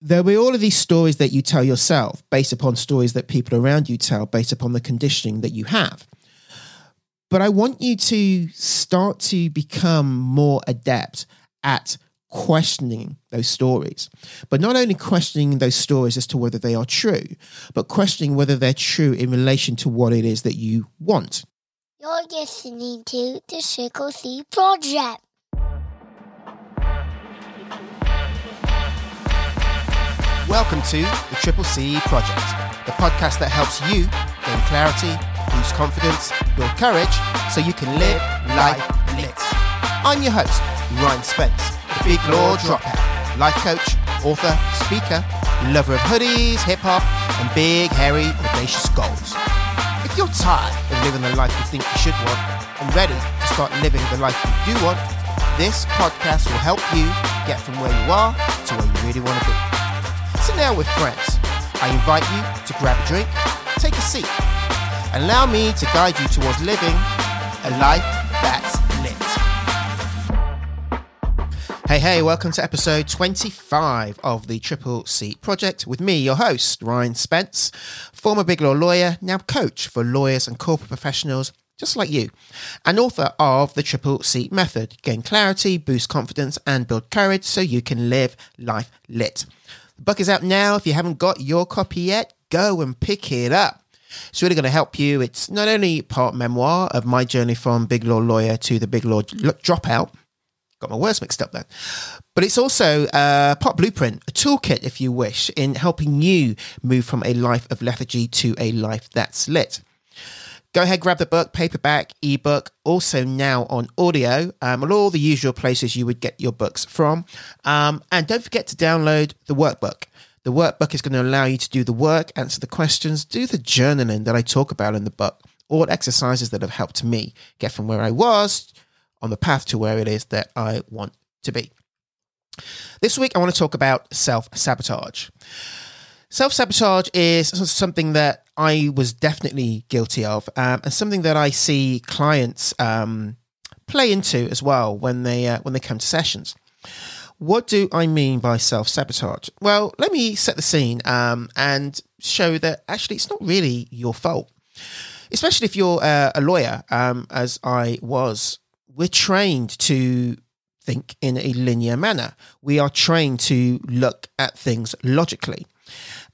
there'll be all of these stories that you tell yourself based upon stories that people around you tell based upon the conditioning that you have. But I want you to start to become more adept at questioning those stories. But not only questioning those stories as to whether they are true, but questioning whether they're true in relation to what it is that you want. You're listening to the Triple C Project. Welcome to the Triple C Project, the podcast that helps you gain clarity, boost confidence, build courage, so you can live life lit. I'm your host, Ryan Spence, the Big Law Dropout, life coach, author, speaker, lover of hoodies, hip hop, and big, hairy, audacious goals. If you're tired of living the life you think you should want and ready to start living the life you do want, this podcast will help you get from where you are to where you really want to be. Sit down with friends. I invite you to grab a drink, take a seat, and allow me to guide you towards living a life that's lit. Hey, hey, welcome to episode 25 of the Triple C Project with me, your host, Ryan Spence, former Big Law lawyer, now coach for lawyers and corporate professionals just like you, and author of the Triple C Method gain clarity, boost confidence, and build courage so you can live life lit. The book is out now. If you haven't got your copy yet, go and pick it up. It's really going to help you. It's not only part memoir of my journey from big law lawyer to the big law dropout. Got my words mixed up then. But it's also a part blueprint, a toolkit, if you wish, in helping you move from a life of lethargy to a life that's lit. Go ahead, grab the book, paperback, ebook, also now on audio, um, all the usual places you would get your books from. Um, and don't forget to download the workbook. The workbook is going to allow you to do the work, answer the questions, do the journaling that I talk about in the book, all exercises that have helped me get from where I was on the path to where it is that I want to be. This week, I want to talk about self sabotage. Self sabotage is something that I was definitely guilty of, um, and something that I see clients um, play into as well when they uh, when they come to sessions. What do I mean by self sabotage? Well, let me set the scene um, and show that actually it's not really your fault, especially if you're uh, a lawyer, um, as I was. We're trained to think in a linear manner. We are trained to look at things logically.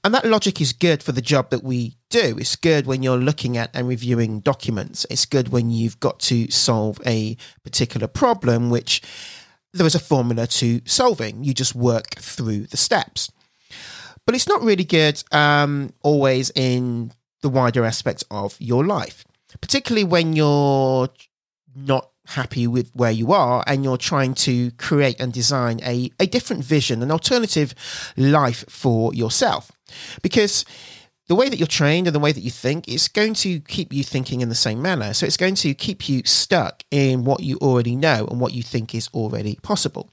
And that logic is good for the job that we do. It's good when you're looking at and reviewing documents. It's good when you've got to solve a particular problem, which there is a formula to solving. You just work through the steps. But it's not really good um, always in the wider aspects of your life, particularly when you're not happy with where you are and you're trying to create and design a, a different vision, an alternative life for yourself. Because the way that you're trained and the way that you think is going to keep you thinking in the same manner. So it's going to keep you stuck in what you already know and what you think is already possible.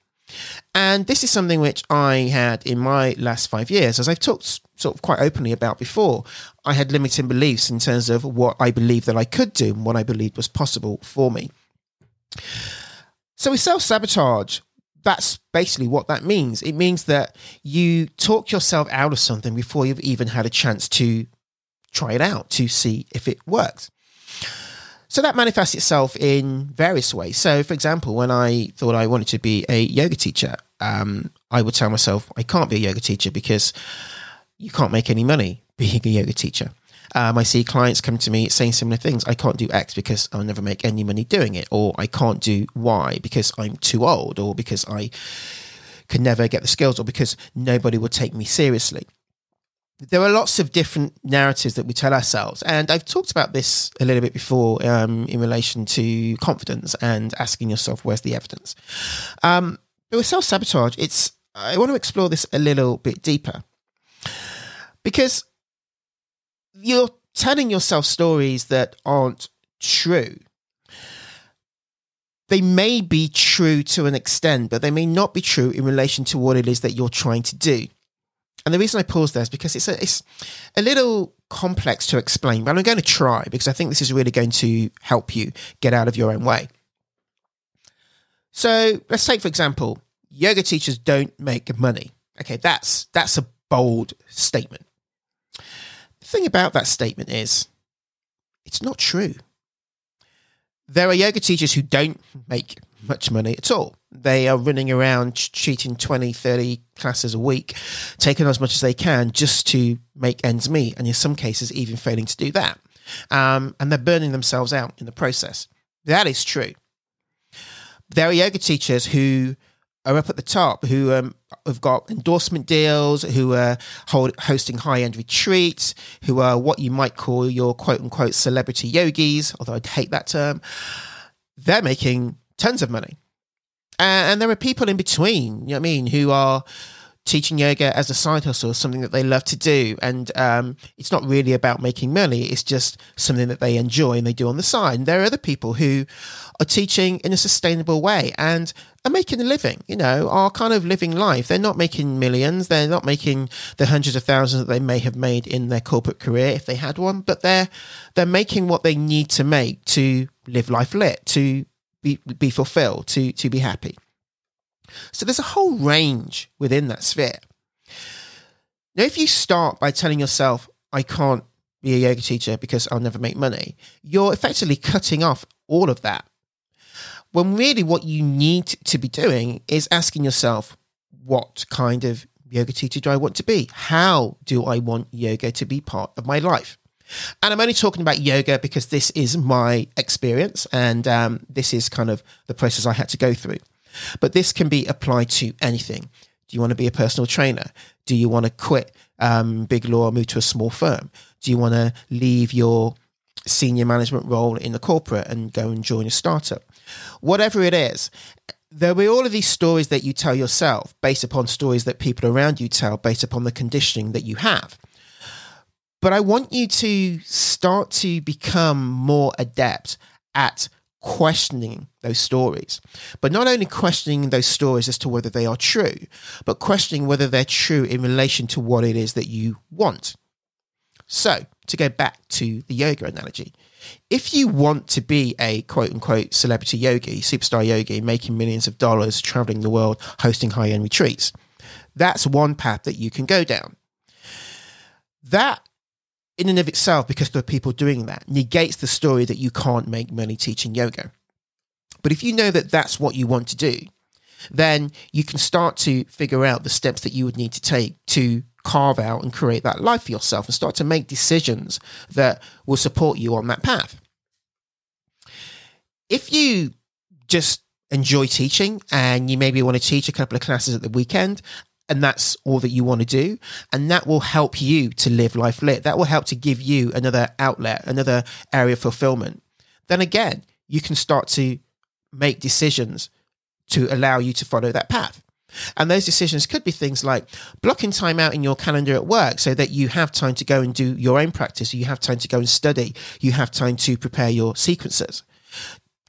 And this is something which I had in my last five years, as I've talked sort of quite openly about before. I had limiting beliefs in terms of what I believed that I could do and what I believed was possible for me. So with self sabotage, that's basically what that means. It means that you talk yourself out of something before you've even had a chance to try it out to see if it works. So that manifests itself in various ways. So, for example, when I thought I wanted to be a yoga teacher, um, I would tell myself I can't be a yoga teacher because you can't make any money being a yoga teacher. Um, I see clients come to me saying similar things. I can't do X because I'll never make any money doing it, or I can't do Y because I'm too old, or because I can never get the skills, or because nobody will take me seriously. There are lots of different narratives that we tell ourselves, and I've talked about this a little bit before um, in relation to confidence and asking yourself, "Where's the evidence?" Um, but with self sabotage, it's I want to explore this a little bit deeper because you're telling yourself stories that aren't true. They may be true to an extent, but they may not be true in relation to what it is that you're trying to do. And the reason I pause there is because it's a, it's a little complex to explain, but I'm going to try because I think this is really going to help you get out of your own way. So let's take, for example, yoga teachers don't make money. Okay, that's that's a bold statement. Thing about that statement is it's not true. There are yoga teachers who don't make much money at all. They are running around cheating 20, 30 classes a week, taking as much as they can just to make ends meet, and in some cases, even failing to do that. Um, and they're burning themselves out in the process. That is true. There are yoga teachers who are up at the top who um, have got endorsement deals, who are hold, hosting high end retreats, who are what you might call your quote unquote celebrity yogis, although I'd hate that term. They're making tons of money. And there are people in between, you know what I mean, who are teaching yoga as a side hustle, is something that they love to do. And um, it's not really about making money, it's just something that they enjoy and they do on the side. And there are other people who are teaching in a sustainable way and are making a living, you know, are kind of living life. They're not making millions, they're not making the hundreds of thousands that they may have made in their corporate career if they had one, but they're they're making what they need to make to live life lit, to be, be fulfilled, to to be happy. So there's a whole range within that sphere. Now, if you start by telling yourself, I can't be a yoga teacher because I'll never make money, you're effectively cutting off all of that. When really what you need to be doing is asking yourself, what kind of yoga teacher do I want to be? How do I want yoga to be part of my life? And I'm only talking about yoga because this is my experience and um, this is kind of the process I had to go through. But this can be applied to anything. Do you want to be a personal trainer? Do you want to quit um, big law and move to a small firm? Do you want to leave your senior management role in the corporate and go and join a startup? Whatever it is, there'll be all of these stories that you tell yourself based upon stories that people around you tell based upon the conditioning that you have. But I want you to start to become more adept at questioning those stories. But not only questioning those stories as to whether they are true, but questioning whether they're true in relation to what it is that you want. So, to go back to the yoga analogy, if you want to be a quote unquote celebrity yogi, superstar yogi, making millions of dollars, traveling the world, hosting high end retreats, that's one path that you can go down. That in and of itself, because there are people doing that, negates the story that you can't make money teaching yoga. But if you know that that's what you want to do, then you can start to figure out the steps that you would need to take to carve out and create that life for yourself and start to make decisions that will support you on that path. If you just enjoy teaching and you maybe want to teach a couple of classes at the weekend and that's all that you want to do. And that will help you to live life lit. That will help to give you another outlet another area of fulfillment. Then again you can start to make decisions to allow you to follow that path. And those decisions could be things like blocking time out in your calendar at work so that you have time to go and do your own practice you have time to go and study you have time to prepare your sequences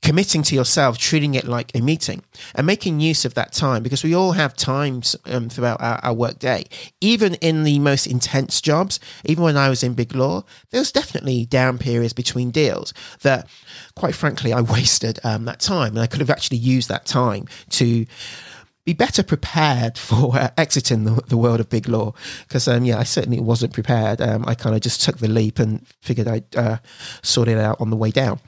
committing to yourself, treating it like a meeting, and making use of that time because we all have times um, throughout our, our work day. Even in the most intense jobs, even when I was in Big Law, there was definitely down periods between deals that, quite frankly, I wasted um, that time, and I could have actually used that time to be better prepared for uh, exiting the, the, world of big law. Because um, yeah i certainly wasn't prepared. Um, i kind of just took the leap and figured i'd uh, sort it out on the way down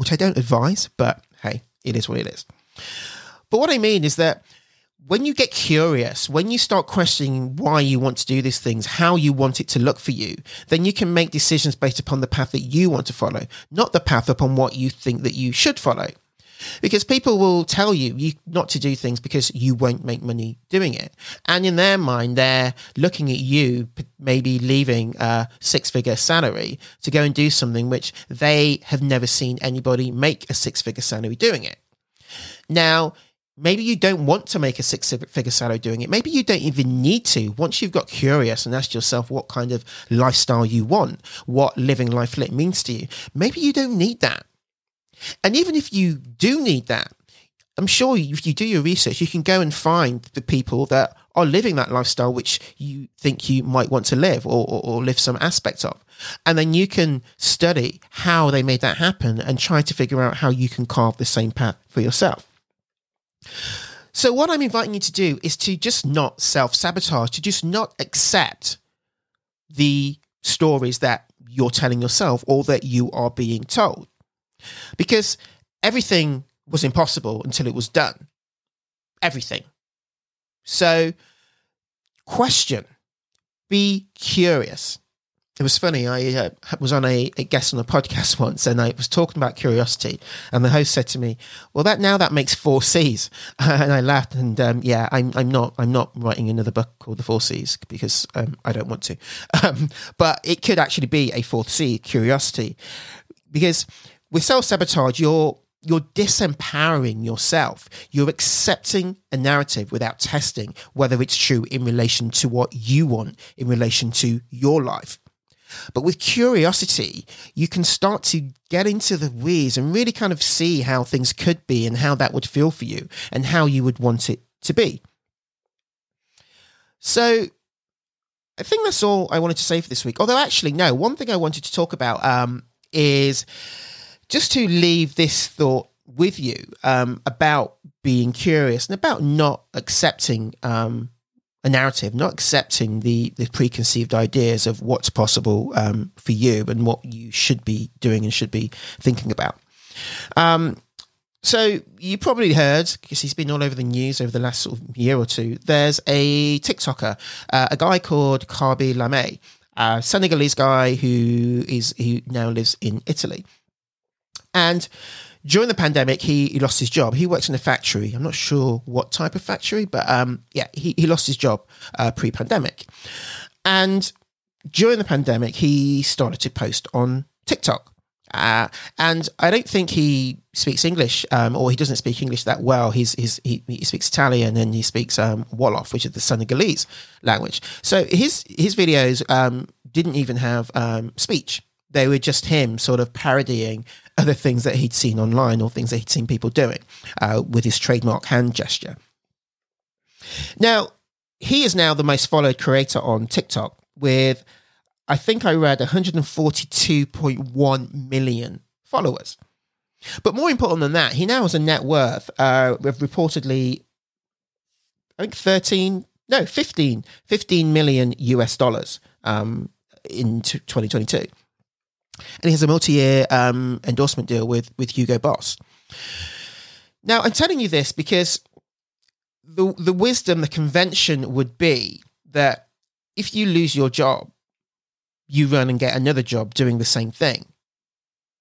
which I don't advise, but hey, it is what it is. But what I mean is that when you get curious, when you start questioning why you want to do these things, how you want it to look for you, then you can make decisions based upon the path that you want to follow, not the path upon what you think that you should follow because people will tell you, you not to do things because you won't make money doing it. And in their mind, they're looking at you maybe leaving a six figure salary to go and do something which they have never seen anybody make a six figure salary doing it. Now, maybe you don't want to make a six figure salary doing it. Maybe you don't even need to. Once you've got curious and asked yourself what kind of lifestyle you want, what living life lit means to you, maybe you don't need that. And even if you do need that, I'm sure if you do your research, you can go and find the people that are living that lifestyle which you think you might want to live or, or, or, live some aspect of. And then you can study how they made that happen and try to figure out how you can carve the same path for yourself. So, what I'm inviting you to do is to just not self sabotage, to just not accept the stories that you're telling yourself or that you are being told. Because everything was impossible until it was done. Everything. So, question, be curious. It was funny. I uh, was on a, a, guest on a podcast once, and I was talking about curiosity, and the host said to me, "Well, that now that makes four C's," and I laughed. And um, yeah, I'm I'm not I'm not writing another book called The Four C's because um, I don't want to, um, but it could actually be a fourth C, curiosity, because with self sabotage, you're you're disempowering yourself. You're accepting a narrative without testing whether it's true in relation to what you want, in relation to your life. But with curiosity, you can start to get into the weeds and really kind of see how things could be and how that would feel for you and how you would want it to be. So I think that's all I wanted to say for this week. Although, actually, no, one thing I wanted to talk about um, is just to leave this thought with you um, about being curious and about not accepting um, a narrative, not accepting the, the preconceived ideas of what's possible um, for you and what you should be doing and should be thinking about. Um, so you probably heard because he's been all over the news over the last sort of year or two. There's a TikToker, uh, a guy called Khaby Lame, a Senegalese guy who is who now lives in Italy, and during the pandemic, he, he lost his job. He works in a factory. I'm not sure what type of factory, but um, yeah, he, he lost his job uh, pre pandemic. And during the pandemic, he started to post on TikTok. Uh, and I don't think he speaks English, um, or he doesn't speak English that well. He's, he's he, he speaks Italian and he speaks um, Wolof, which is the Senegalese language. So his his videos um, didn't even have um, speech. They were just him sort of parodying other things that he'd seen online or things that he'd seen people doing uh, with his trademark hand gesture. Now, he is now the most followed creator on TikTok with, I think I read 142.1 million followers. But more important than that, he now has a net worth uh, of reportedly, I think 13, no, 15, 15 million US dollars um, in 2022 and he has a multi-year um, endorsement deal with with Hugo Boss. Now, I'm telling you this because the the wisdom, the convention would be that if you lose your job, you run and get another job doing the same thing.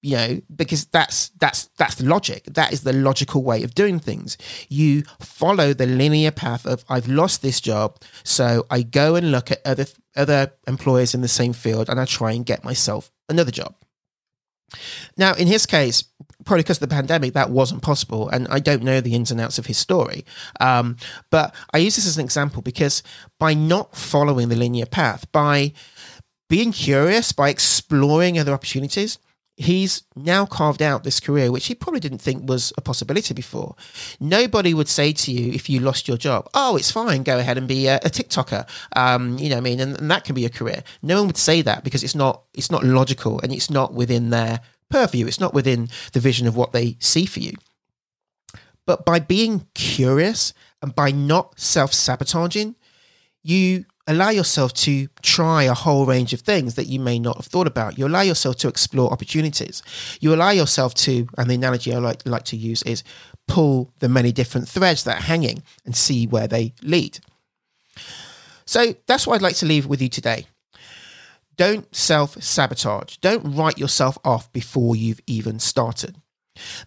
You know, because that's that's that's the logic. That is the logical way of doing things. You follow the linear path of I've lost this job, so I go and look at other other employers in the same field and I try and get myself another job. Now, in his case, probably because of the pandemic, that wasn't possible. And I don't know the ins and outs of his story. Um, but I use this as an example because by not following the linear path, by being curious, by exploring other opportunities, he's now carved out this career, which he probably didn't think was a possibility before. Nobody would say to you if you lost your job, "Oh, it's fine, go ahead and be a, a TikToker." Um, you know, I mean, and, and, that can be a career. No one would say that because it's not it's not logical and it's not within their purview. It's not within the vision of what they see for you. But by being curious and by not self sabotaging, you allow yourself to try a whole range of things that you may not have thought about. You allow yourself to explore opportunities. You allow yourself to, and the analogy I like, like to use is pull the many different threads that are hanging and see where they lead. So that's what I'd like to leave with you today. Don't self sabotage. Don't write yourself off before you've even started.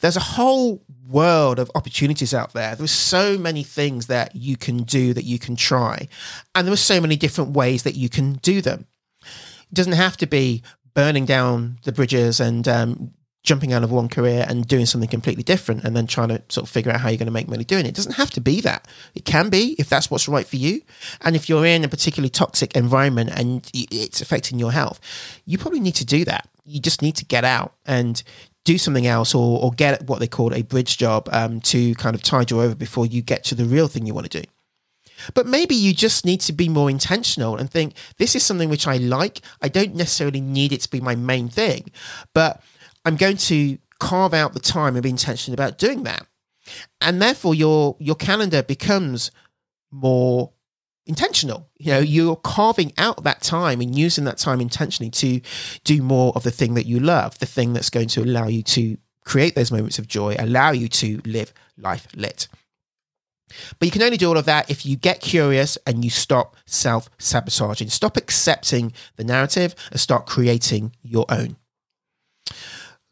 There's a whole world of opportunities out there. There's so many things that you can do, that you can try. And there are so many different ways that you can do them. It doesn't have to be burning down the bridges and um, jumping out of one career and doing something completely different and then trying to sort of figure out how you're going to make money doing it. It doesn't have to be that. It can be if that's what's right for you. And if you're in a particularly toxic environment and it's affecting your health, you probably need to do that. You just need to get out and do something else or, or get what they call a bridge job um, to kind of tide you over before you get to the real thing you want to do. But maybe you just need to be more intentional and think this is something which I like. I don't necessarily need it to be my main thing, but I'm going to carve out the time and be intentional about doing that. and therefore your your calendar becomes more intentional you know you're carving out that time and using that time intentionally to do more of the thing that you love the thing that's going to allow you to create those moments of joy allow you to live life lit but you can only do all of that if you get curious and you stop self sabotaging, stop accepting the narrative and start creating your own.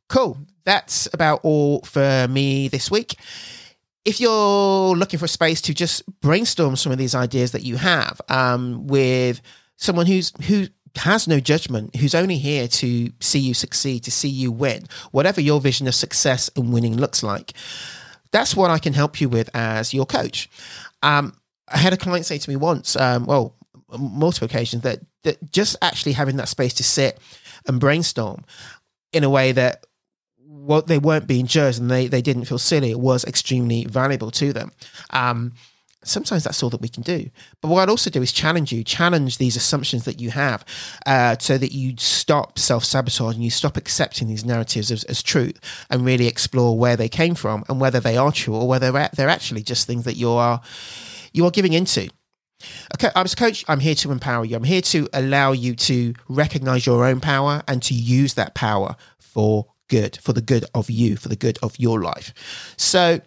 Cool. That's about all for me this week. If you're looking for a space to just brainstorm some of these ideas that you have um, with someone who's who has no judgment, who's only here to see you succeed, to see you win, whatever your vision of success and winning looks like, that's what I can help you with as your coach. Um, I had a client say to me once, um, well, multiple occasions, that, that just actually having that space to sit and brainstorm in a way that what they weren't being judged and they, they didn't feel silly it was extremely valuable to them. Um, sometimes that's all that we can do. But what I'd also do is challenge you, challenge these assumptions that you have, uh, so that you stop self sabotaging, you stop accepting these narratives as, as, truth, and really explore where they came from and whether they are true or whether they're actually just things that you are you are giving into. Okay, I'm a coach. I'm here to empower you. I'm here to allow you to recognize your own power and to use that power for good, for the good of you, for the good of your life. So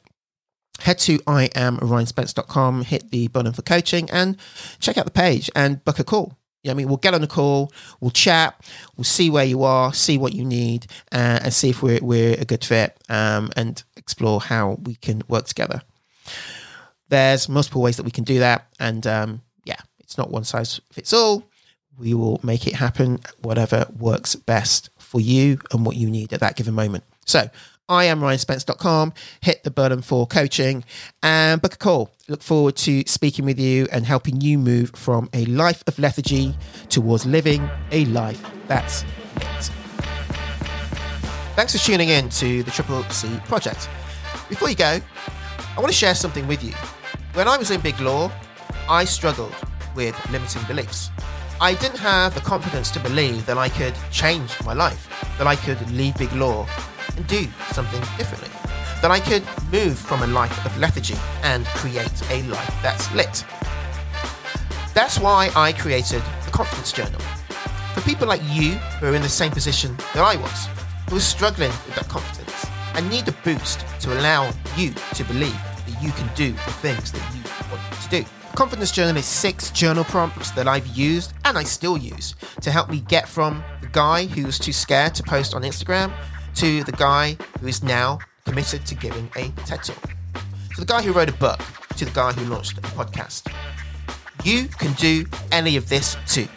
head to iamryanspence.com, hit the button for coaching, and check out the page and book a call. Yeah, I mean, we'll get on the call, we'll chat, we'll see where you are, see what you need, uh, and see if we're, we're a good fit um, and explore how we can work together. There's multiple ways that we can do that. And um, yeah, it's not one size fits all. We will make it happen, whatever works best for you and what you need at that given moment. So I am ryanspence.com. Hit the button for coaching and book a call. Look forward to speaking with you and helping you move from a life of lethargy towards living a life that's lit. Thanks for tuning in to the Triple C project. Before you go, I want to share something with you. When I was in Big Law, I struggled with limiting beliefs. I didn't have the confidence to believe that I could change my life, that I could leave Big Law and do something differently. That I could move from a life of lethargy and create a life that's lit. That's why I created the Confidence Journal. For people like you who are in the same position that I was, who are struggling with that confidence and need a boost to allow you to believe that you can do the things that you want to do. Confidence Journal is six journal prompts that I've used and I still use to help me get from the guy who was too scared to post on Instagram to the guy who is now committed to giving a TED talk, to the guy who wrote a book, to the guy who launched a podcast. You can do any of this too.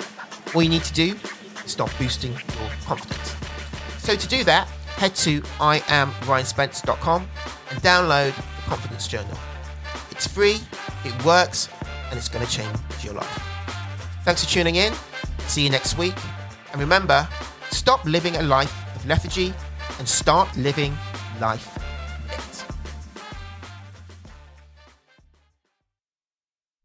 All you need to do is start boosting your confidence. So to do that, head to iamryanspence.com and download the Confidence Journal. It's free, it works, and it's going to change your life. Thanks for tuning in. See you next week. And remember, stop living a life of lethargy and start living life